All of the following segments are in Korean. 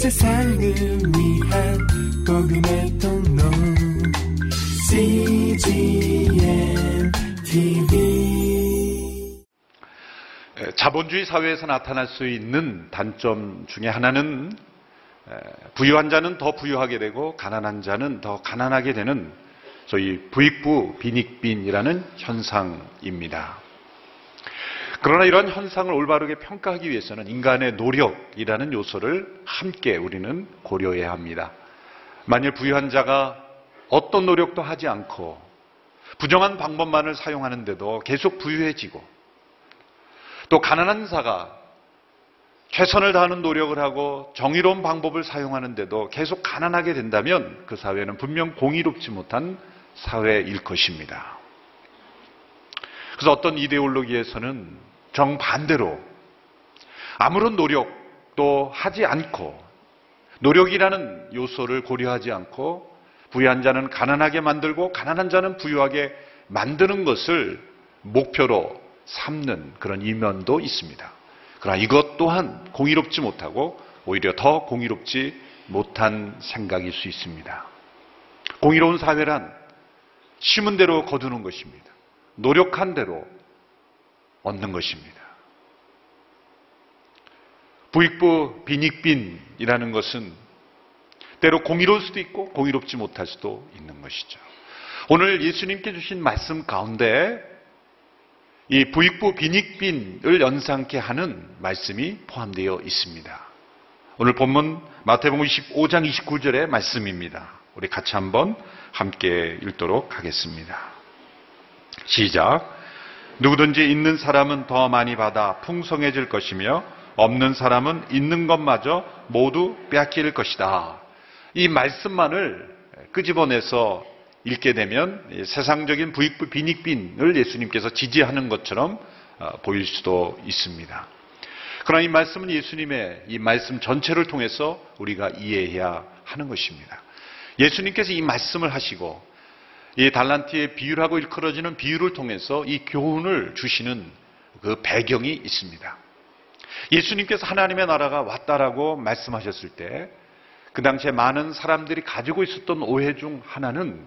세상을 위한 복음의 통로 CGM TV 자본주의 사회에서 나타날 수 있는 단점 중에 하나는 부유한 자는 더 부유하게 되고 가난한 자는 더 가난하게 되는 소위 부익부 빈익빈이라는 현상입니다. 그러나 이런 현상을 올바르게 평가하기 위해서는 인간의 노력이라는 요소를 함께 우리는 고려해야 합니다. 만일 부유한 자가 어떤 노력도 하지 않고 부정한 방법만을 사용하는데도 계속 부유해지고 또 가난한 자가 최선을 다하는 노력을 하고 정의로운 방법을 사용하는데도 계속 가난하게 된다면 그 사회는 분명 공의롭지 못한 사회일 것입니다. 그래서 어떤 이데올로기에서는 정반대로 아무런 노력도 하지 않고 노력이라는 요소를 고려하지 않고 부유한 자는 가난하게 만들고 가난한 자는 부유하게 만드는 것을 목표로 삼는 그런 이면도 있습니다. 그러나 이것 또한 공의롭지 못하고 오히려 더 공의롭지 못한 생각일 수 있습니다. 공의로운 사회란 심은 대로 거두는 것입니다. 노력한 대로 얻는 것입니다. 부익부 빈익빈이라는 것은 때로 공의로울 수도 있고 공의롭지 못할 수도 있는 것이죠. 오늘 예수님께 주신 말씀 가운데 이 부익부 빈익빈을 연상케 하는 말씀이 포함되어 있습니다. 오늘 본문 마태복음 25장 29절의 말씀입니다. 우리 같이 한번 함께 읽도록 하겠습니다. 시작. 누구든지 있는 사람은 더 많이 받아 풍성해질 것이며 없는 사람은 있는 것마저 모두 빼앗길 것이다. 이 말씀만을 끄집어내서 읽게 되면 세상적인 부익부 빈익빈을 예수님께서 지지하는 것처럼 어, 보일 수도 있습니다. 그러나 이 말씀은 예수님의 이 말씀 전체를 통해서 우리가 이해해야 하는 것입니다. 예수님께서 이 말씀을 하시고 이 달란트의 비유라고 일컬어지는 비유를 통해서 이 교훈을 주시는 그 배경이 있습니다. 예수님께서 하나님의 나라가 왔다라고 말씀하셨을 때 그 당시에 많은 사람들이 가지고 있었던 오해 중 하나는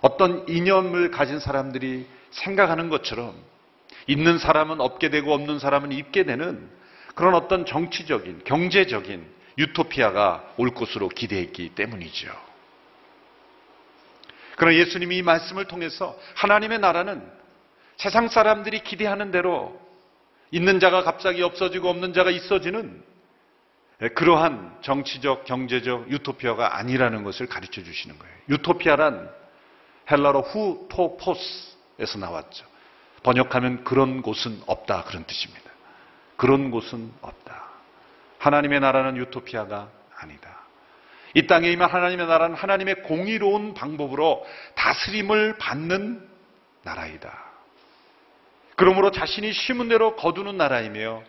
어떤 이념을 가진 사람들이 생각하는 것처럼 있는 사람은 없게 되고 없는 사람은 있게 되는 그런 어떤 정치적인, 경제적인 유토피아가 올 것으로 기대했기 때문이죠. 그러나 예수님이 이 말씀을 통해서 하나님의 나라는 세상 사람들이 기대하는 대로 있는 자가 갑자기 없어지고 없는 자가 있어지는 그러한 정치적, 경제적 유토피아가 아니라는 것을 가르쳐 주시는 거예요. 유토피아란 헬라로 후토포스에서 나왔죠. 번역하면 그런 곳은 없다 그런 뜻입니다. 그런 곳은 없다. 하나님의 나라는 유토피아가 아니다. 이 땅에 임한 하나님의 나라는 하나님의 공의로운 방법으로 다스림을 받는 나라이다. 그러므로 자신이 심은 대로 거두는 나라이며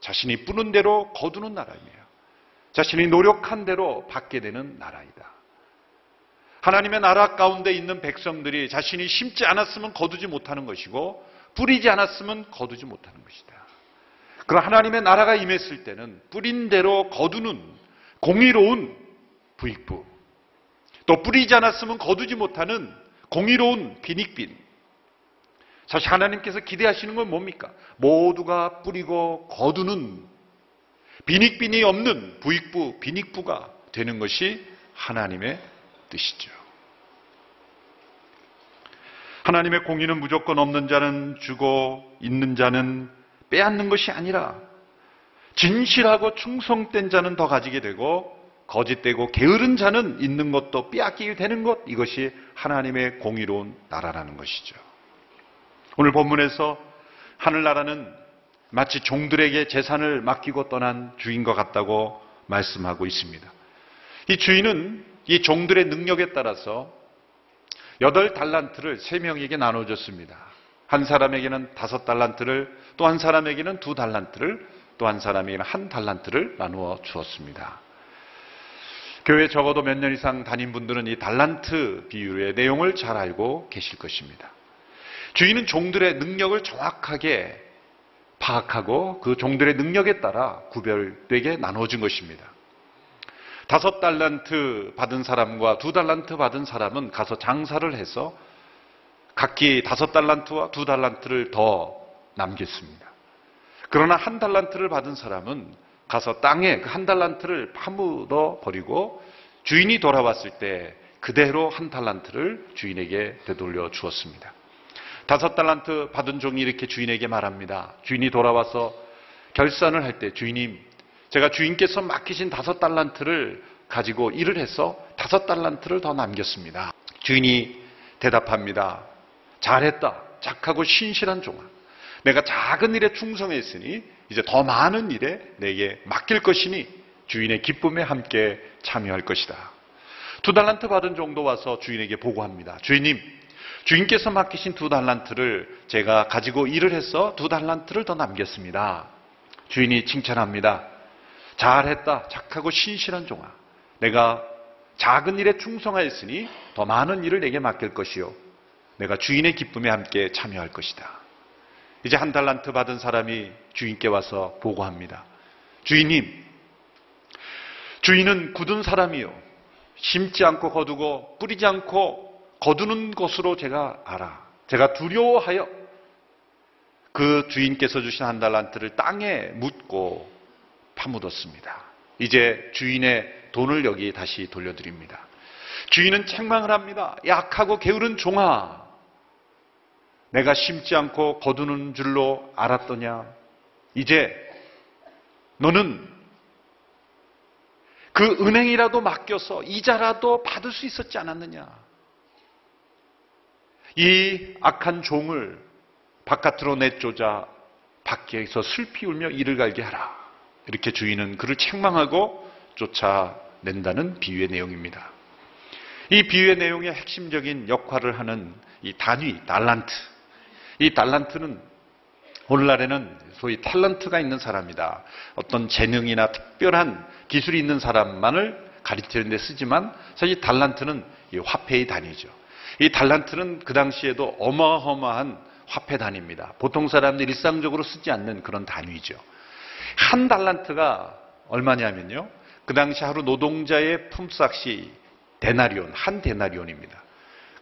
자신이 뿌는 대로 거두는 나라이며 자신이 노력한 대로 받게 되는 나라이다. 하나님의 나라 가운데 있는 백성들이 자신이 심지 않았으면 거두지 못하는 것이고 뿌리지 않았으면 거두지 못하는 것이다. 그럼 하나님의 나라가 임했을 때는 뿌린 대로 거두는 공의로운 부익부. 또 뿌리지 않았으면 거두지 못하는 공의로운 빈익빈. 사실 하나님께서 기대하시는 건 뭡니까? 모두가 뿌리고 거두는 빈익빈이 없는 부익부, 빈익부가 되는 것이 하나님의 뜻이죠. 하나님의 공의는 무조건 없는 자는 주고 있는 자는 빼앗는 것이 아니라 진실하고 충성된 자는 더 가지게 되고 거짓되고 게으른 자는 있는 것도 빼앗기게 되는 것 이것이 하나님의 공의로운 나라라는 것이죠. 오늘 본문에서 하늘나라는 마치 종들에게 재산을 맡기고 떠난 주인과 같다고 말씀하고 있습니다. 이 주인은 이 종들의 능력에 따라서 여덟 달란트를 세 명에게 나눠줬습니다. 한 사람에게는 다섯 달란트를 또 한 사람에게는 두 달란트를 또 한 사람에게는 한 달란트를 나누어 주었습니다. 교회 적어도 몇 년 이상 다닌 분들은 이 달란트 비유의 내용을 잘 알고 계실 것입니다. 주인은 종들의 능력을 정확하게 파악하고 그 종들의 능력에 따라 구별되게 나눠준 것입니다. 다섯 달란트 받은 사람과 두 달란트 받은 사람은 가서 장사를 해서 각기 다섯 달란트와 두 달란트를 더 남겼습니다. 그러나 한 달란트를 받은 사람은 가서 땅에 그 한 달란트를 파묻어 버리고 주인이 돌아왔을 때 그대로 한 달란트를 주인에게 되돌려 주었습니다. 다섯 달란트 받은 종이 이렇게 주인에게 말합니다. 주인이 돌아와서 결산을 할 때 주인님, 제가 주인께서 맡기신 다섯 달란트를 가지고 일을 해서 다섯 달란트를 더 남겼습니다. 주인이 대답합니다. 잘했다. 착하고 신실한 종아. 내가 작은 일에 충성했으니 이제 더 많은 일에 내게 맡길 것이니 주인의 기쁨에 함께 참여할 것이다. 두 달란트 받은 종도 와서 주인에게 보고합니다. 주인님, 주인께서 맡기신 두 달란트를 제가 가지고 일을 해서 두 달란트를 더 남겼습니다. 주인이 칭찬합니다. 잘했다. 착하고 신실한 종아. 내가 작은 일에 충성하였으니 더 많은 일을 내게 맡길 것이요. 내가 주인의 기쁨에 함께 참여할 것이다. 이제 한 달란트 받은 사람이 주인께 와서 보고합니다. 주인님, 주인은 굳은 사람이요. 심지 않고 거두고 뿌리지 않고 거두는 것으로 제가 알아. 제가 두려워하여 그 주인께서 주신 한 달란트를 땅에 묻고 파묻었습니다. 이제 주인의 돈을 여기 다시 돌려드립니다. 주인은 책망을 합니다. 약하고 게으른 종아. 내가 심지 않고 거두는 줄로 알았더냐? 이제 너는 그 은행이라도 맡겨서 이자라도 받을 수 있었지 않았느냐? 이 악한 종을 바깥으로 내쫓아 밖에서 슬피 울며 이를 갈게 하라. 이렇게 주인은 그를 책망하고 쫓아낸다는 비유의 내용입니다. 이 비유의 내용의 핵심적인 역할을 하는 이 단위, 달란트. 이 달란트는 오늘날에는 소위 탤런트가 있는 사람이다. 어떤 재능이나 특별한 기술이 있는 사람만을 가리키는 데 쓰지만 사실 달란트는 화폐의 단위죠. 이 달란트는 그 당시에도 어마어마한 화폐 단위입니다. 보통 사람들이 일상적으로 쓰지 않는 그런 단위죠. 한 달란트가 얼마냐면요. 그 당시 하루 노동자의 품삯이 데나리온, 한 데나리온입니다.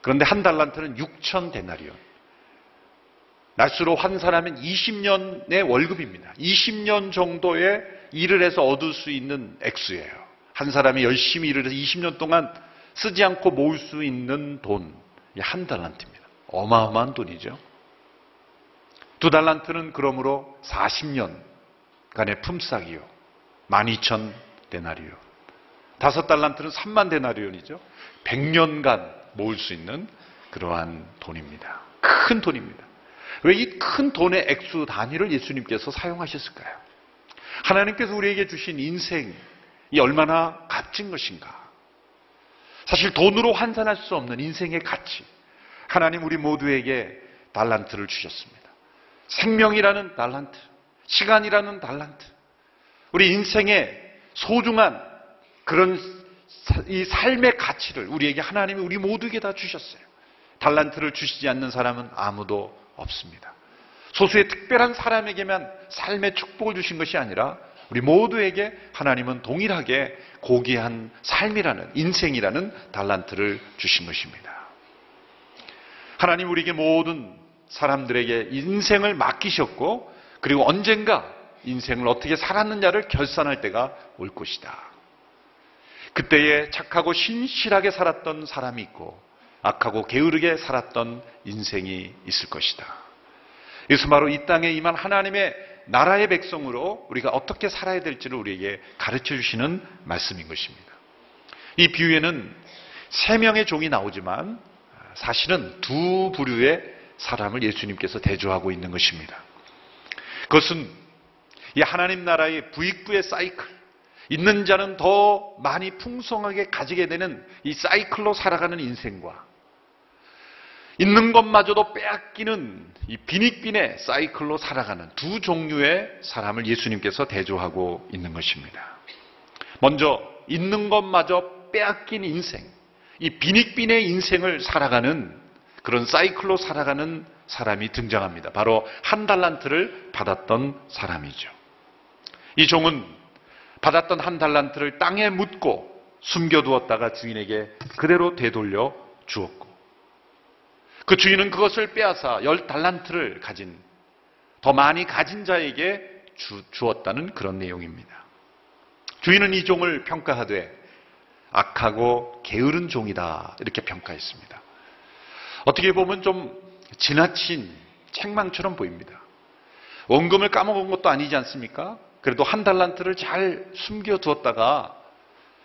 그런데 한 달란트는 6천 데나리온. 날수로 환산하면 20년의 월급입니다. 20년 정도의 일을 해서 얻을 수 있는 액수예요. 한 사람이 열심히 일을 해서 20년 동안 쓰지 않고 모을 수 있는 돈, 한 달란트입니다. 어마어마한 돈이죠. 두 달란트는 그러므로 40년간의 품삯이요. 12,000 데나리온. 다섯 달란트는 3만 데나리온이죠. 100년간 모을 수 있는 그러한 돈입니다. 큰 돈입니다. 왜 이 큰 돈의 액수 단위를 예수님께서 사용하셨을까요? 하나님께서 우리에게 주신 인생이 얼마나 값진 것인가. 사실 돈으로 환산할 수 없는 인생의 가치. 하나님 우리 모두에게 달란트를 주셨습니다. 생명이라는 달란트, 시간이라는 달란트. 우리 인생의 소중한 그런 이 삶의 가치를 우리에게 하나님이 우리 모두에게 다 주셨어요. 달란트를 주시지 않는 사람은 아무도 없습니다. 소수의 특별한 사람에게만 삶의 축복을 주신 것이 아니라 우리 모두에게 하나님은 동일하게 고귀한 삶이라는 인생이라는 달란트를 주신 것입니다. 하나님 우리에게 모든 사람들에게 인생을 맡기셨고 그리고 언젠가 인생을 어떻게 살았느냐를 결산할 때가 올 것이다. 그때에 착하고 신실하게 살았던 사람이 있고 악하고 게으르게 살았던 인생이 있을 것이다. 이것은 바로 이 땅에 임한 하나님의 나라의 백성으로 우리가 어떻게 살아야 될지를 우리에게 가르쳐 주시는 말씀인 것입니다. 이 비유에는 세 명의 종이 나오지만 사실은 두 부류의 사람을 예수님께서 대조하고 있는 것입니다. 그것은 이 하나님 나라의 부익부의 사이클, 있는 자는 더 많이 풍성하게 가지게 되는 이 사이클로 살아가는 인생과 있는 것마저도 빼앗기는 이 비닉빈의 사이클로 살아가는 두 종류의 사람을 예수님께서 대조하고 있는 것입니다. 먼저 있는 것마저 빼앗긴 인생, 이 비닉빈의 인생을 살아가는 그런 사이클로 살아가는 사람이 등장합니다. 바로 한 달란트를 받았던 사람이죠. 이 종은 받았던 한 달란트를 땅에 묻고 숨겨두었다가 주인에게 그대로 되돌려 주었고 그 주인은 그것을 빼앗아 열 달란트를 가진 더 많이 가진 자에게 주, 주었다는 그런 내용입니다. 주인은 이 종을 평가하되 악하고 게으른 종이다 이렇게 평가했습니다. 어떻게 보면 좀 지나친 책망처럼 보입니다. 원금을 까먹은 것도 아니지 않습니까? 그래도 한 달란트를 잘 숨겨 두었다가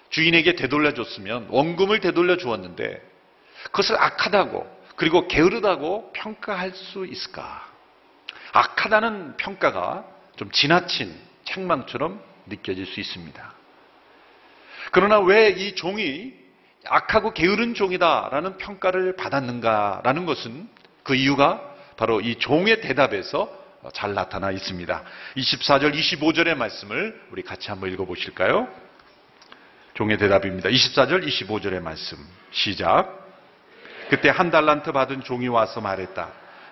주인에게 되돌려 줬으면 원금을 되돌려 주었는데 그것을 악하다고 그리고 게으르다고 평가할 수 있을까? 악하다는 평가가 좀 지나친 책망처럼 느껴질 수 있습니다. 그러나 왜 이 종이 악하고 게으른 종이다라는 평가를 받았는가라는 것은 그 이유가 바로 이 종의 대답에서 잘 나타나 있습니다. 24절, 25절의 말씀을 우리 같이 한번 읽어보실까요? 종의 대답입니다. 24절, 25절의 말씀. 시작. 그때 한 달란트 받은 종이 와서 말했다.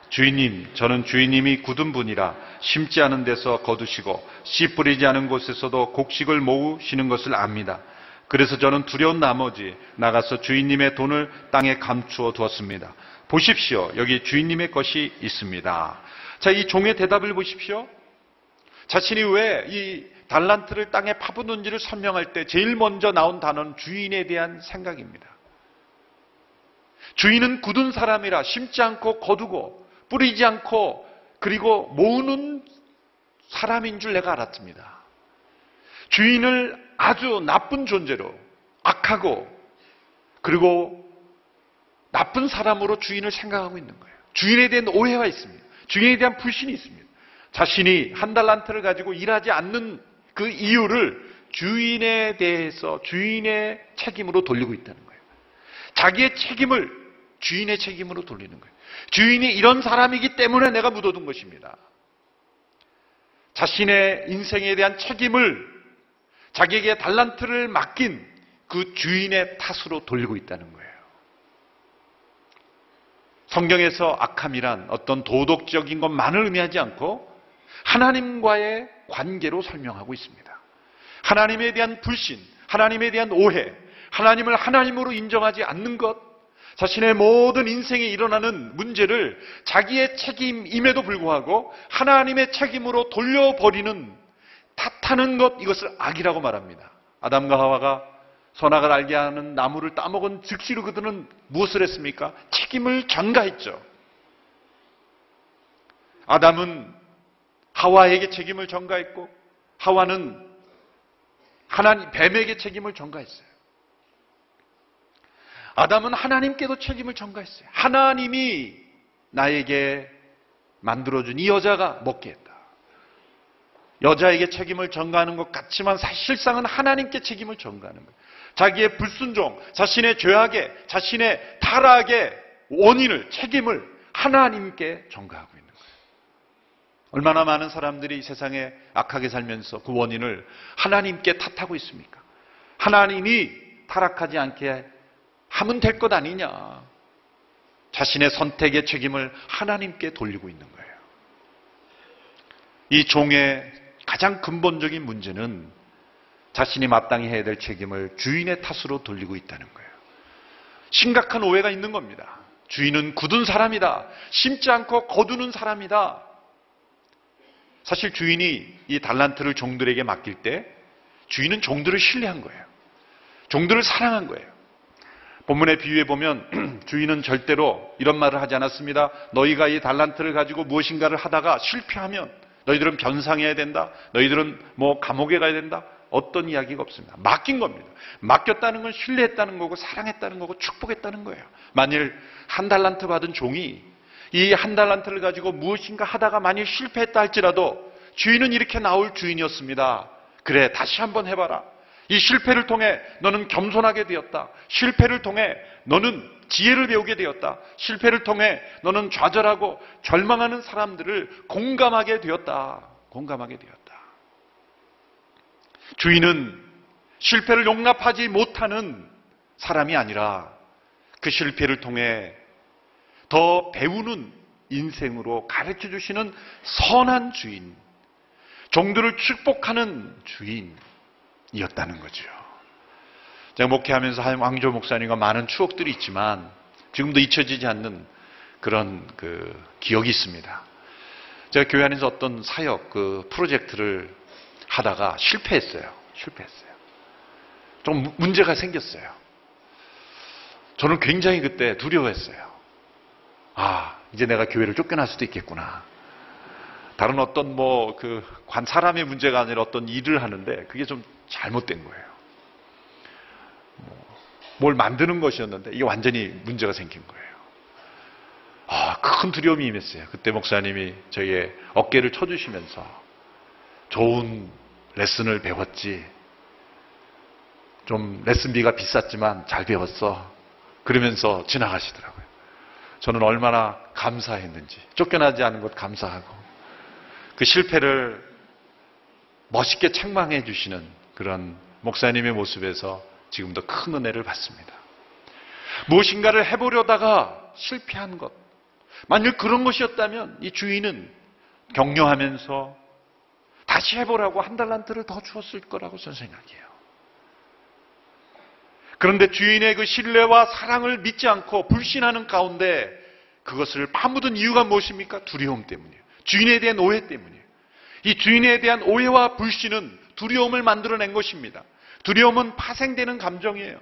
주인님, 저는 주인님이 굳은 분이라 심지 않은 데서 거두시고 씨 뿌리지 않은 곳에서도 곡식을 모으시는 것을 압니다. 그래서 저는 두려운 나머지 나가서 주인님의 돈을 땅에 감추어 두었습니다. 보십시오. 여기 주인님의 것이 있습니다. 자, 이 종의 대답을 보십시오. 자신이 왜 이 달란트를 땅에 파묻는지를 설명할 때 제일 먼저 나온 단어는 주인에 대한 생각입니다. 주인은 굳은 사람이라 심지 않고 거두고 뿌리지 않고 그리고 모으는 사람인 줄 내가 알았습니다. 주인을 아주 나쁜 존재로 악하고 그리고 나쁜 사람으로 주인을 생각하고 있는 거예요. 주인에 대한 오해가 있습니다. 주인에 대한 불신이 있습니다. 자신이 한 달란트를 가지고 일하지 않는 그 이유를 주인에 대해서 주인의 책임으로 돌리고 있다는 거예요. 자기의 책임을 주인의 책임으로 돌리는 거예요. 주인이 이런 사람이기 때문에 내가 묻어둔 것입니다. 자신의 인생에 대한 책임을 자기에게 달란트를 맡긴 그 주인의 탓으로 돌리고 있다는 거예요. 성경에서 악함이란 어떤 도덕적인 것만을 의미하지 않고 하나님과의 관계로 설명하고 있습니다. 하나님에 대한 불신, 하나님에 대한 오해, 하나님을 하나님으로 인정하지 않는 것, 자신의 모든 인생에 일어나는 문제를 자기의 책임임에도 불구하고 하나님의 책임으로 돌려버리는 탓하는 것, 이것을 악이라고 말합니다. 아담과 하와가 선악을 알게 하는 나무를 따먹은 즉시로 그들은 무엇을 했습니까? 책임을 전가했죠. 아담은 하와에게 책임을 전가했고 하와는 하나님 뱀에게 책임을 전가했어요. 아담은 하나님께도 책임을 전가했어요. 하나님이 나에게 만들어준 이 여자가 먹게 했다. 여자에게 책임을 전가하는 것 같지만 사실상은 하나님께 책임을 전가하는 거예요. 자기의 불순종, 자신의 죄악에, 자신의 타락의 원인을, 책임을 하나님께 전가하고 있는 거예요. 얼마나 많은 사람들이 세상에 악하게 살면서 그 원인을 하나님께 탓하고 있습니까? 하나님이 타락하지 않게 하면 될 것 아니냐. 자신의 선택의 책임을 하나님께 돌리고 있는 거예요. 이 종의 가장 근본적인 문제는 자신이 마땅히 해야 될 책임을 주인의 탓으로 돌리고 있다는 거예요. 심각한 오해가 있는 겁니다. 주인은 굳은 사람이다. 심지 않고 거두는 사람이다. 사실 주인이 이 달란트를 종들에게 맡길 때 주인은 종들을 신뢰한 거예요. 종들을 사랑한 거예요. 본문의 비유에 보면 주인은 절대로 이런 말을 하지 않았습니다. 너희가 이 달란트를 가지고 무엇인가를 하다가 실패하면 너희들은 변상해야 된다. 너희들은 뭐 감옥에 가야 된다. 어떤 이야기가 없습니다. 맡긴 겁니다. 맡겼다는 건 신뢰했다는 거고 사랑했다는 거고 축복했다는 거예요. 만일 한 달란트 받은 종이 이 한 달란트를 가지고 무엇인가 하다가 만일 실패했다 할지라도 주인은 이렇게 나올 주인이었습니다. 그래 다시 한번 해봐라. 이 실패를 통해 너는 겸손하게 되었다. 실패를 통해 너는 지혜를 배우게 되었다. 실패를 통해 너는 좌절하고 절망하는 사람들을 공감하게 되었다. 공감하게 되었다. 주인은 실패를 용납하지 못하는 사람이 아니라 그 실패를 통해 더 배우는 인생으로 가르쳐 주시는 선한 주인, 종들을 축복하는 주인 이었다는 거죠. 제가 목회하면서 한 왕조 목사님과 많은 추억들이 있지만 지금도 잊혀지지 않는 그런 그 기억이 있습니다. 제가 교회 안에서 어떤 사역 그 프로젝트를 하다가 실패했어요. 실패했어요. 좀 무- 문제가 생겼어요. 저는 굉장히 그때 두려워했어요. 아, 이제 내가 교회를 쫓겨날 수도 있겠구나. 다른 어떤 뭐 그 관 사람의 문제가 아니라 어떤 일을 하는데 그게 좀 잘못된 거예요. 뭐, 뭘 만드는 것이었는데 이게 완전히 문제가 생긴 거예요. 아, 큰 두려움이 임했어요. 그때 목사님이 저희의 어깨를 쳐주시면서 좋은 레슨을 배웠지. 좀 레슨비가 비쌌지만 잘 배웠어. 그러면서 지나가시더라고요. 저는 얼마나 감사했는지. 쫓겨나지 않은 것 감사하고. 그 실패를 멋있게 책망해 주시는 그런 목사님의 모습에서 지금도 큰 은혜를 받습니다. 무엇인가를 해보려다가 실패한 것. 만약 그런 것이었다면 이 주인은 격려하면서 다시 해보라고 한 달란트를 더 주었을 거라고 저는 생각해요. 그런데 주인의 그 신뢰와 사랑을 믿지 않고 불신하는 가운데 그것을 파묻은 이유가 무엇입니까? 두려움 때문이에요. 주인에 대한 오해 때문이에요. 이 주인에 대한 오해와 불신은 두려움을 만들어낸 것입니다. 두려움은 파생되는 감정이에요.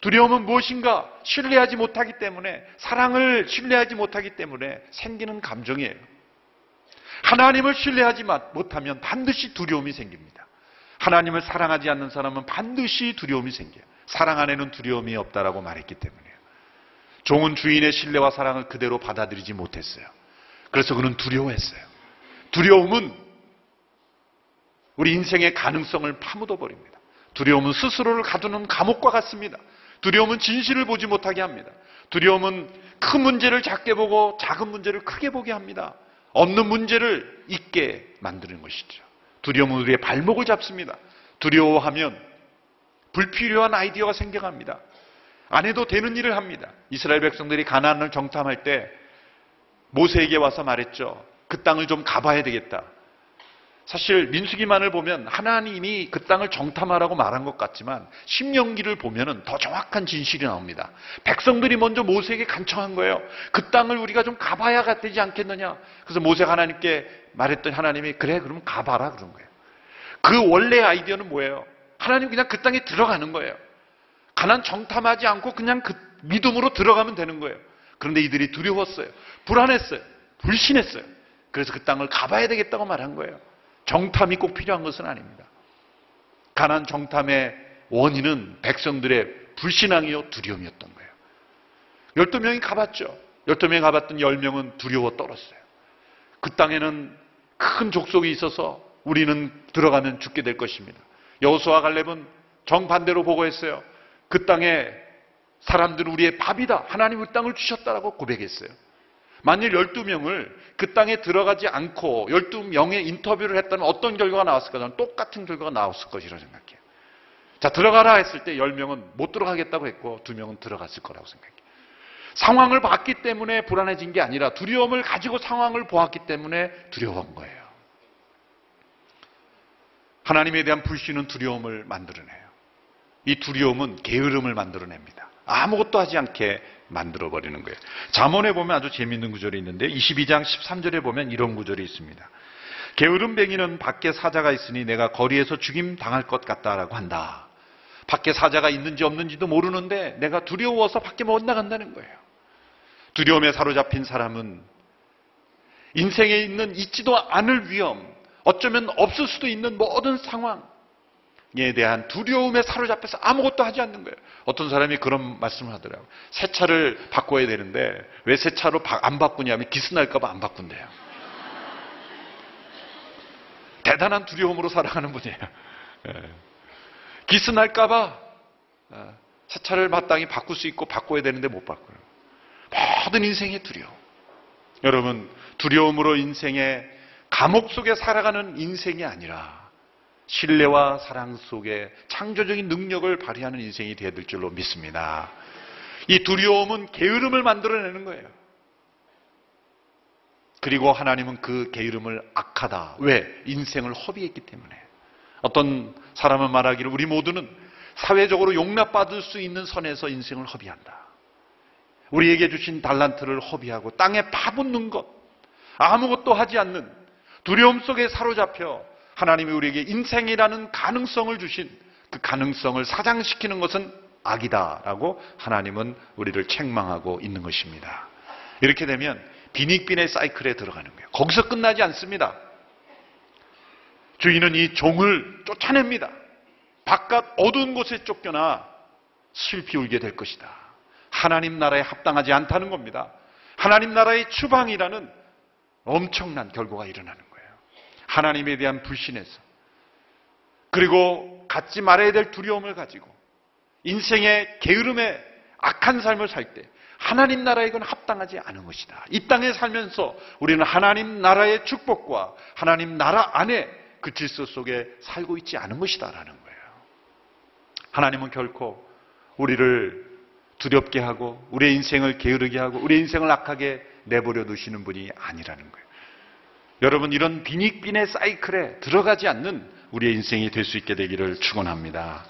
두려움은 무엇인가 신뢰하지 못하기 때문에 사랑을 신뢰하지 못하기 때문에 생기는 감정이에요. 하나님을 신뢰하지 못하면 반드시 두려움이 생깁니다. 하나님을 사랑하지 않는 사람은 반드시 두려움이 생겨요. 사랑 안에는 두려움이 없다라고 말했기 때문이에요. 종은 주인의 신뢰와 사랑을 그대로 받아들이지 못했어요. 그래서 그는 두려워했어요. 두려움은 우리 인생의 가능성을 파묻어 버립니다. 두려움은 스스로를 가두는 감옥과 같습니다. 두려움은 진실을 보지 못하게 합니다. 두려움은 큰 문제를 작게 보고 작은 문제를 크게 보게 합니다. 없는 문제를 있게 만드는 것이죠. 두려움은 우리의 발목을 잡습니다. 두려워하면 불필요한 아이디어가 생겨갑니다. 안 해도 되는 일을 합니다. 이스라엘 백성들이 가나안을 정탐할 때 모세에게 와서 말했죠. 그 땅을 좀 가봐야 되겠다. 사실 민수기만을 보면 하나님이 그 땅을 정탐하라고 말한 것 같지만 신명기를 보면은 더 정확한 진실이 나옵니다. 백성들이 먼저 모세에게 간청한 거예요. 그 땅을 우리가 좀 가봐야 되지 않겠느냐. 그래서 모세가 하나님께 말했더니 하나님이 그래 그럼 가봐라 그런 거예요. 그 원래 아이디어는 뭐예요? 하나님 그냥 그 땅에 들어가는 거예요. 가난 정탐하지 않고 그냥 그 믿음으로 들어가면 되는 거예요. 그런데 이들이 두려웠어요. 불안했어요. 불신했어요. 그래서 그 땅을 가봐야 되겠다고 말한 거예요. 정탐이 꼭 필요한 것은 아닙니다. 가난 정탐의 원인은 백성들의 불신앙이요 두려움이었던 거예요. 12명이 가봤죠. 12명이 가봤던 10명은 두려워 떨었어요. 그 땅에는 큰 족속이 있어서 우리는 들어가면 죽게 될 것입니다. 여호수아 갈렙은 정반대로 보고했어요. 그 땅에 사람들은 우리의 밥이다. 하나님 그 땅을 주셨다라고 고백했어요. 만일 12명을 그 땅에 들어가지 않고 12명의 인터뷰를 했다면 어떤 결과가 나왔을까? 저는 똑같은 결과가 나왔을 것이라고 생각해요. 자, 들어가라 했을 때 10명은 못 들어가겠다고 했고 2명은 들어갔을 거라고 생각해요. 상황을 봤기 때문에 불안해진 게 아니라 두려움을 가지고 상황을 보았기 때문에 두려운 거예요. 하나님에 대한 불신은 두려움을 만들어내요. 이 두려움은 게으름을 만들어냅니다. 아무것도 하지 않게 만들어 버리는 거예요. 잠언에 보면 아주 재미있는 구절이 있는데 22장 13절에 보면 이런 구절이 있습니다. 게으름뱅이는 밖에 사자가 있으니 내가 거리에서 죽임 당할 것 같다라고 한다. 밖에 사자가 있는지 없는지도 모르는데 내가 두려워서 밖에 못 나간다는 거예요. 두려움에 사로잡힌 사람은 인생에 있는 있지도 않을 위험, 어쩌면 없을 수도 있는 모든 상황 에 대한 두려움에 사로잡혀서 아무것도 하지 않는 거예요. 어떤 사람이 그런 말씀을 하더라고요. 새 차를 바꿔야 되는데 왜 새 차로 안 바꾸냐면 기스 날까봐 안 바꾼대요. 대단한 두려움으로 살아가는 분이에요. 예. 기스 날까봐 어, 새 차를 마땅히 바꿀 수 있고 바꿔야 되는데 못 바꿔요. 모든 인생의 두려움. 여러분, 두려움으로 인생의 감옥 속에 살아가는 인생이 아니라 신뢰와 사랑 속에 창조적인 능력을 발휘하는 인생이 되어야 될 줄로 믿습니다. 이 두려움은 게으름을 만들어내는 거예요. 그리고 하나님은 그 게으름을 악하다. 왜? 인생을 허비했기 때문에. 어떤 사람은 말하기를 우리 모두는 사회적으로 용납받을 수 있는 선에서 인생을 허비한다. 우리에게 주신 달란트를 허비하고 땅에 파묻는 것, 아무것도 하지 않는 두려움 속에 사로잡혀 하나님이 우리에게 인생이라는 가능성을 주신 그 가능성을 사장시키는 것은 악이다라고 하나님은 우리를 책망하고 있는 것입니다. 이렇게 되면 비닉빈의 사이클에 들어가는 거예요. 거기서 끝나지 않습니다. 주인은 이 종을 쫓아냅니다. 바깥 어두운 곳에 쫓겨나 슬피 울게 될 것이다. 하나님 나라에 합당하지 않다는 겁니다. 하나님 나라의 추방이라는 엄청난 결과가 일어나는 거예요. 하나님에 대한 불신에서 그리고 갖지 말아야 될 두려움을 가지고 인생의 게으름에 악한 삶을 살 때 하나님 나라에 건 합당하지 않은 것이다. 이 땅에 살면서 우리는 하나님 나라의 축복과 하나님 나라 안에 그 질서 속에 살고 있지 않은 것이다라는 거예요. 하나님은 결코 우리를 두렵게 하고 우리의 인생을 게으르게 하고 우리의 인생을 악하게 내버려 두시는 분이 아니라는 거예요. 여러분 이런 비닉빈의 사이클에 들어가지 않는 우리의 인생이 될 수 있게 되기를 축원합니다.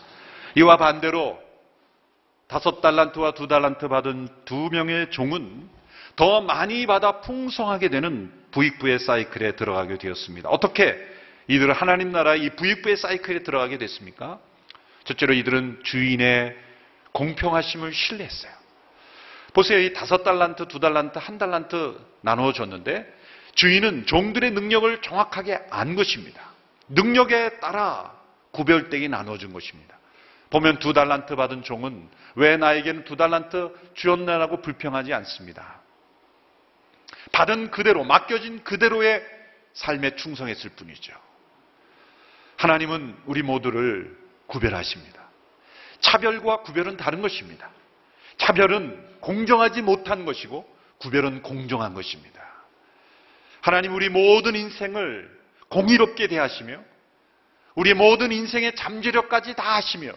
이와 반대로 다섯 달란트와 두 달란트 받은 두 명의 종은 더 많이 받아 풍성하게 되는 부익부의 사이클에 들어가게 되었습니다. 어떻게 이들은 하나님 나라의 이 부익부의 사이클에 들어가게 됐습니까? 첫째로 이들은 주인의 공평하심을 신뢰했어요. 보세요. 이 다섯 달란트, 두 달란트, 한 달란트 나누어 줬는데 주인은 종들의 능력을 정확하게 안 것입니다. 능력에 따라 구별되게 나눠준 것입니다. 보면 두 달란트 받은 종은 왜 나에게는 두 달란트 주었나라고 불평하지 않습니다. 받은 그대로, 맡겨진 그대로의 삶에 충성했을 뿐이죠. 하나님은 우리 모두를 구별하십니다. 차별과 구별은 다른 것입니다. 차별은 공정하지 못한 것이고 구별은 공정한 것입니다. 하나님 우리 모든 인생을 공의롭게 대하시며 우리 모든 인생의 잠재력까지 다 하시며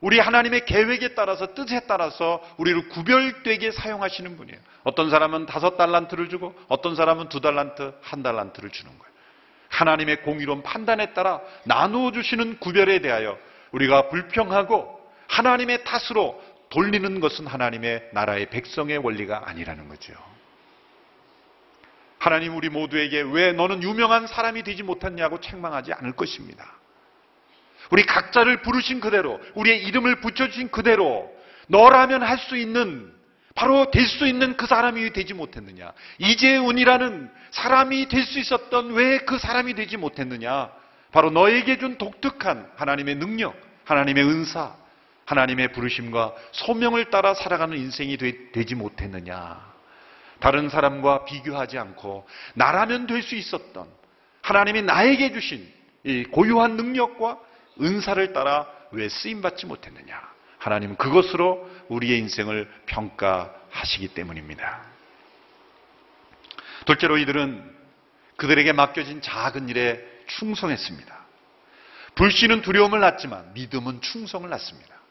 우리 하나님의 계획에 따라서 뜻에 따라서 우리를 구별되게 사용하시는 분이에요. 어떤 사람은 다섯 달란트를 주고 어떤 사람은 두 달란트, 한 달란트를 주는 거예요. 하나님의 공의로운 판단에 따라 나누어 주시는 구별에 대하여 우리가 불평하고 하나님의 탓으로 돌리는 것은 하나님의 나라의 백성의 원리가 아니라는 거죠. 하나님 우리 모두에게 왜 너는 유명한 사람이 되지 못했냐고 책망하지 않을 것입니다. 우리 각자를 부르신 그대로, 우리의 이름을 붙여주신 그대로, 너라면 할 수 있는, 바로 될 수 있는 그 사람이 되지 못했느냐. 이재훈이라는 사람이 될 수 있었던 왜 그 사람이 되지 못했느냐. 바로 너에게 준 독특한 하나님의 능력, 하나님의 은사, 하나님의 부르심과 소명을 따라 살아가는 인생이 되, 지 못했느냐. 다른 사람과 비교하지 않고 나라면 될 수 있었던 하나님이 나에게 주신 이 고유한 능력과 은사를 따라 왜 쓰임받지 못했느냐. 하나님은 그것으로 우리의 인생을 평가하시기 때문입니다. 둘째로 이들은 그들에게 맡겨진 작은 일에 충성했습니다. 불신은 두려움을 낳지만 믿음은 충성을 낳습니다.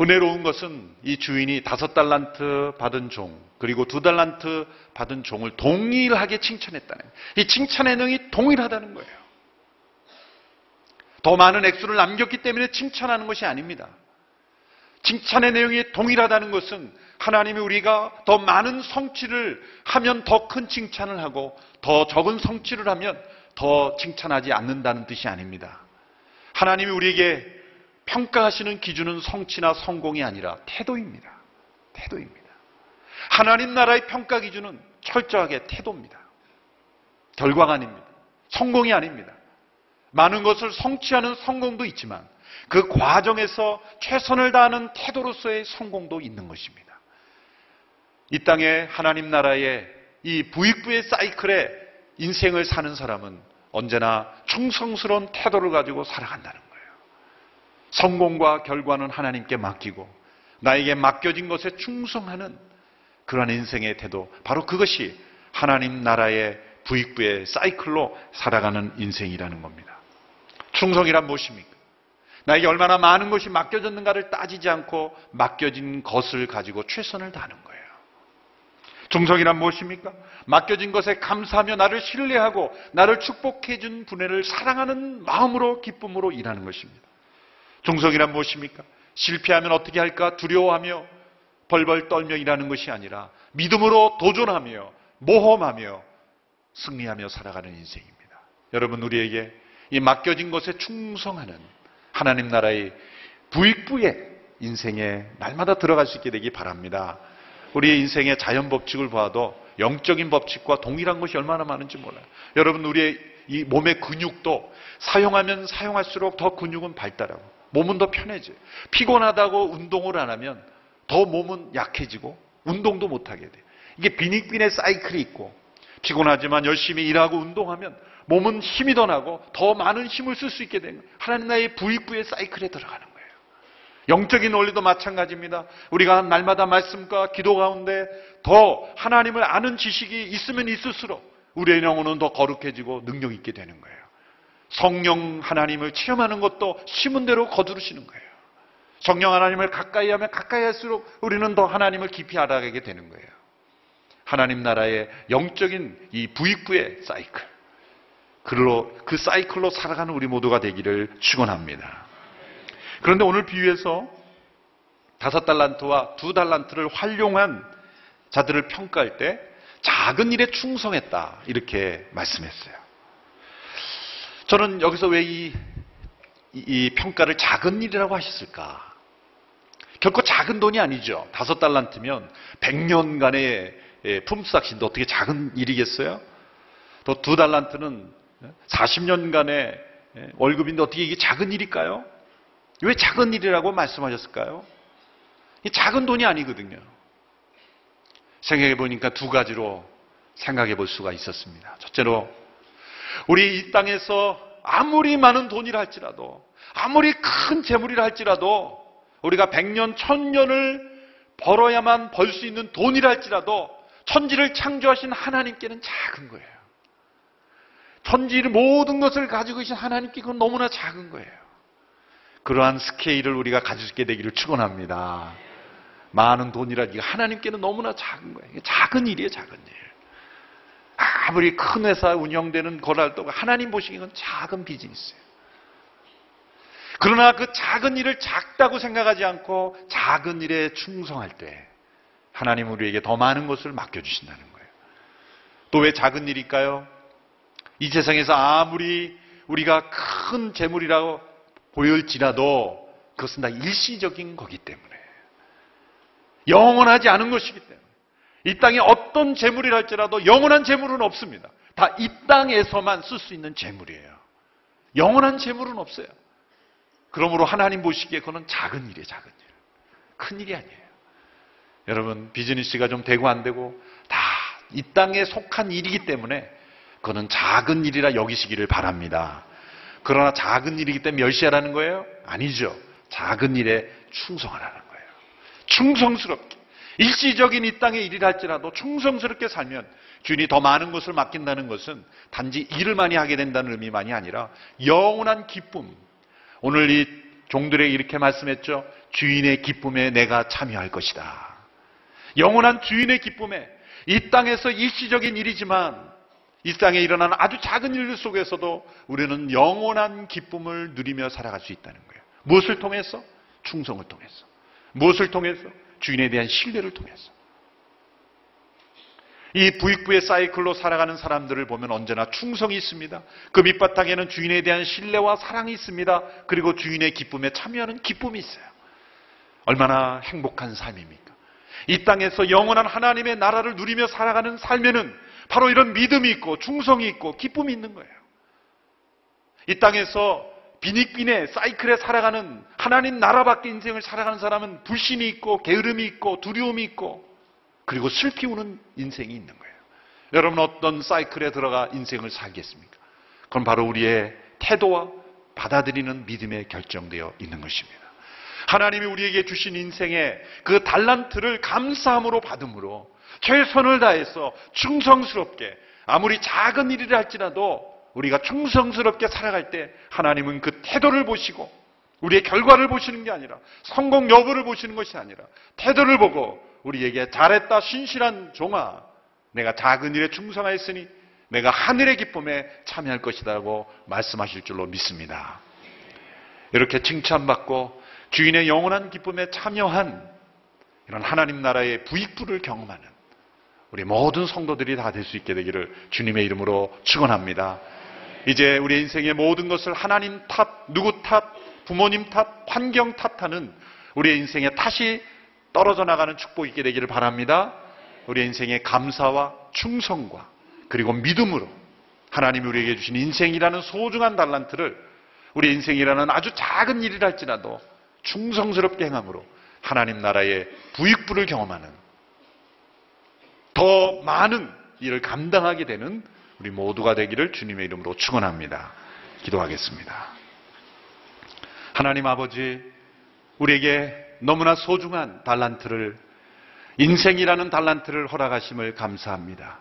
은혜로운 것은 이 주인이 다섯 달란트 받은 종, 그리고 두 달란트 받은 종을 동일하게 칭찬했다는, 이 칭찬의 내용이 동일하다는 거예요. 더 많은 액수를 남겼기 때문에 칭찬하는 것이 아닙니다. 칭찬의 내용이 동일하다는 것은 하나님이 우리가 더 많은 성취를 하면 더 큰 칭찬을 하고 더 적은 성취를 하면 더 칭찬하지 않는다는 뜻이 아닙니다. 하나님이 우리에게 평가하시는 기준은 성취나 성공이 아니라 태도입니다. 태도입니다. 하나님 나라의 평가 기준은 철저하게 태도입니다. 결과가 아닙니다. 성공이 아닙니다. 많은 것을 성취하는 성공도 있지만 그 과정에서 최선을 다하는 태도로서의 성공도 있는 것입니다. 이 땅에 하나님 나라의 이 부익부의 사이클에 인생을 사는 사람은 언제나 충성스러운 태도를 가지고 살아간다는 거예요. 성공과 결과는 하나님께 맡기고 나에게 맡겨진 것에 충성하는 그러한 인생의 태도, 바로 그것이 하나님 나라의 부익부의 사이클로 살아가는 인생이라는 겁니다. 충성이란 무엇입니까? 나에게 얼마나 많은 것이 맡겨졌는가를 따지지 않고 맡겨진 것을 가지고 최선을 다하는 거예요. 충성이란 무엇입니까? 맡겨진 것에 감사하며 나를 신뢰하고 나를 축복해 준 분야를 사랑하는 마음으로 기쁨으로 일하는 것입니다. 충성이란 무엇입니까? 실패하면 어떻게 할까 두려워하며 벌벌 떨며 일하는 것이 아니라 믿음으로 도전하며 모험하며 승리하며 살아가는 인생입니다. 여러분 우리에게 이 맡겨진 것에 충성하는 하나님 나라의 부익부의 인생에 날마다 들어갈 수 있게 되기 바랍니다. 우리의 인생의 자연 법칙을 봐도 영적인 법칙과 동일한 것이 얼마나 많은지 몰라요. 여러분 우리의 이 몸의 근육도 사용하면 사용할수록 더 근육은 발달하고 몸은 더 편해져요. 피곤하다고 운동을 안 하면 더 몸은 약해지고 운동도 못하게 돼요. 이게 비닉빈의 사이클이 있고 피곤하지만 열심히 일하고 운동하면 몸은 힘이 더 나고 더 많은 힘을 쓸 수 있게 되는. 하나님 나의 부익부의 사이클에 들어가는 거예요. 영적인 원리도 마찬가지입니다. 우리가 날마다 말씀과 기도 가운데 더 하나님을 아는 지식이 있으면 있을수록 우리의 영혼은 더 거룩해지고 능력 있게 되는 거예요. 성령 하나님을 체험하는 것도 심은 대로 거두르시는 거예요. 성령 하나님을 가까이 하면 가까이 할수록 우리는 더 하나님을 깊이 알아가게 되는 거예요. 하나님 나라의 영적인 이 부익부의 사이클. 그로 그 사이클로 살아가는 우리 모두가 되기를 축원합니다. 그런데 오늘 비유에서 다섯 달란트와 두 달란트를 활용한 자들을 평가할 때 작은 일에 충성했다 이렇게 말씀했어요. 저는 여기서 왜이 이 평가를 작은 일이라고 하셨을까? 결코 작은 돈이 아니죠. 다섯 달란트면 100년간의 품삯인데 어떻게 작은 일이겠어요? 또 두 달란트는 40년간의 월급인데 어떻게 이게 작은 일일까요? 왜 작은 일이라고 말씀하셨을까요? 이 작은 돈이 아니거든요. 생각해 보니까 두 가지로 생각해 볼 수가 있었습니다. 첫째로, 우리 이 땅에서 아무리 많은 돈이라 할지라도, 아무리 큰 재물이라 할지라도, 우리가 백년, 천년을 벌어야만 벌 수 있는 돈이라 할지라도, 천지를 창조하신 하나님께는 작은 거예요. 천지의 모든 것을 가지고 계신 하나님께 그건 너무나 작은 거예요. 그러한 스케일을 우리가 가질 수 있게 되기를 축원합니다. 많은 돈이라 이게 하나님께는 너무나 작은 거예요. 작은 일이에요, 작은 일. 아무리 큰 회사 운영되는 거랄도 하나님 보시기에는 작은 비즈니스예요. 그러나 그 작은 일을 작다고 생각하지 않고 작은 일에 충성할 때 하나님 우리에게 더 많은 것을 맡겨주신다는 거예요. 또 왜 작은 일일까요? 이 세상에서 아무리 우리가 큰 재물이라고 보일지라도 그것은 다 일시적인 거기 때문에 영원하지 않은 것이기 때문에 이 땅에 어떤 재물이라 할지라도 영원한 재물은 없습니다. 다 이 땅에서만 쓸 수 있는 재물이에요. 영원한 재물은 없어요. 그러므로 하나님 보시기에 그거는 작은 일이에요, 작은 일. 큰 일이 아니에요. 여러분, 비즈니스가 좀 되고 안 되고 다 이 땅에 속한 일이기 때문에 그거는 작은 일이라 여기시기를 바랍니다. 그러나 작은 일이기 때문에 멸시하라는 거예요? 아니죠. 작은 일에 충성하라는 거예요. 충성스럽게. 일시적인 이 땅의 일이라 할지라도 충성스럽게 살면 주인이 더 많은 것을 맡긴다는 것은 단지 일을 많이 하게 된다는 의미만이 아니라 영원한 기쁨. 오늘 이 종들에게 이렇게 말씀했죠. 주인의 기쁨에 내가 참여할 것이다. 영원한 주인의 기쁨에 이 땅에서 일시적인 일이지만 이 땅에 일어나는 아주 작은 일 속에서도 우리는 영원한 기쁨을 누리며 살아갈 수 있다는 거예요. 무엇을 통해서? 충성을 통해서. 무엇을 통해서? 주인에 대한 신뢰를 통해서. 이 부익부의 사이클로 살아가는 사람들을 보면 언제나 충성이 있습니다. 그 밑바탕에는 주인에 대한 신뢰와 사랑이 있습니다. 그리고 주인의 기쁨에 참여하는 기쁨이 있어요. 얼마나 행복한 삶입니까? 이 땅에서 영원한 하나님의 나라를 누리며 살아가는 삶에는 바로 이런 믿음이 있고 충성이 있고 기쁨이 있는 거예요. 이 땅에서 비닉빈의 사이클에 살아가는 하나님 나라 밖의 인생을 살아가는 사람은 불신이 있고 게으름이 있고 두려움이 있고 그리고 슬피 우는 인생이 있는 거예요. 여러분 어떤 사이클에 들어가 인생을 살겠습니까? 그건 바로 우리의 태도와 받아들이는 믿음에 결정되어 있는 것입니다. 하나님이 우리에게 주신 인생의 그 달란트를 감사함으로 받음으로 최선을 다해서 충성스럽게 아무리 작은 일이라 할지라도 우리가 충성스럽게 살아갈 때 하나님은 그 태도를 보시고 우리의 결과를 보시는 게 아니라 성공 여부를 보시는 것이 아니라 태도를 보고 우리에게 잘했다 신실한 종아 내가 작은 일에 충성하였으니 내가 하늘의 기쁨에 참여할 것이다고 말씀하실 줄로 믿습니다. 이렇게 칭찬받고 주인의 영원한 기쁨에 참여한 이런 하나님 나라의 부익부를 경험하는 우리 모든 성도들이 다 될 수 있게 되기를 주님의 이름으로 축원합니다. 이제 우리 인생의 모든 것을 하나님 탓, 누구 탓, 부모님 탓, 환경 탓하는 우리의 인생에 다시 떨어져 나가는 축복이 있게 되기를 바랍니다. 우리 인생의 감사와 충성과 그리고 믿음으로 하나님이 우리에게 주신 인생이라는 소중한 달란트를 우리 인생이라는 아주 작은 일이랄지라도 충성스럽게 행함으로 하나님 나라의 부익부를 경험하는 더 많은 일을 감당하게 되는 우리 모두가 되기를 주님의 이름으로 축원합니다. 기도하겠습니다. 하나님 아버지 우리에게 너무나 소중한 달란트를 인생이라는 달란트를 허락하심을 감사합니다.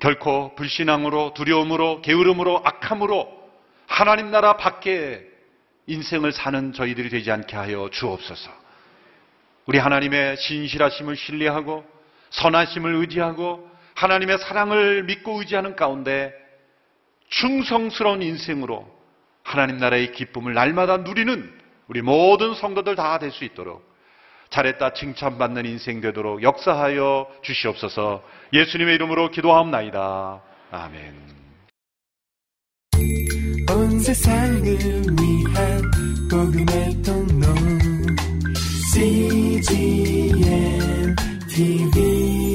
결코 불신앙으로 두려움으로 게으름으로 악함으로 하나님 나라 밖에 인생을 사는 저희들이 되지 않게 하여 주옵소서. 우리 하나님의 신실하심을 신뢰하고 선하심을 의지하고 하나님의 사랑을 믿고 의지하는 가운데 충성스러운 인생으로 하나님 나라의 기쁨을 날마다 누리는 우리 모든 성도들 다 될 수 있도록 잘했다 칭찬받는 인생 되도록 역사하여 주시옵소서 예수님의 이름으로 기도하옵나이다. 아멘. 온 세상을 위한 복음의 통로 CGM TV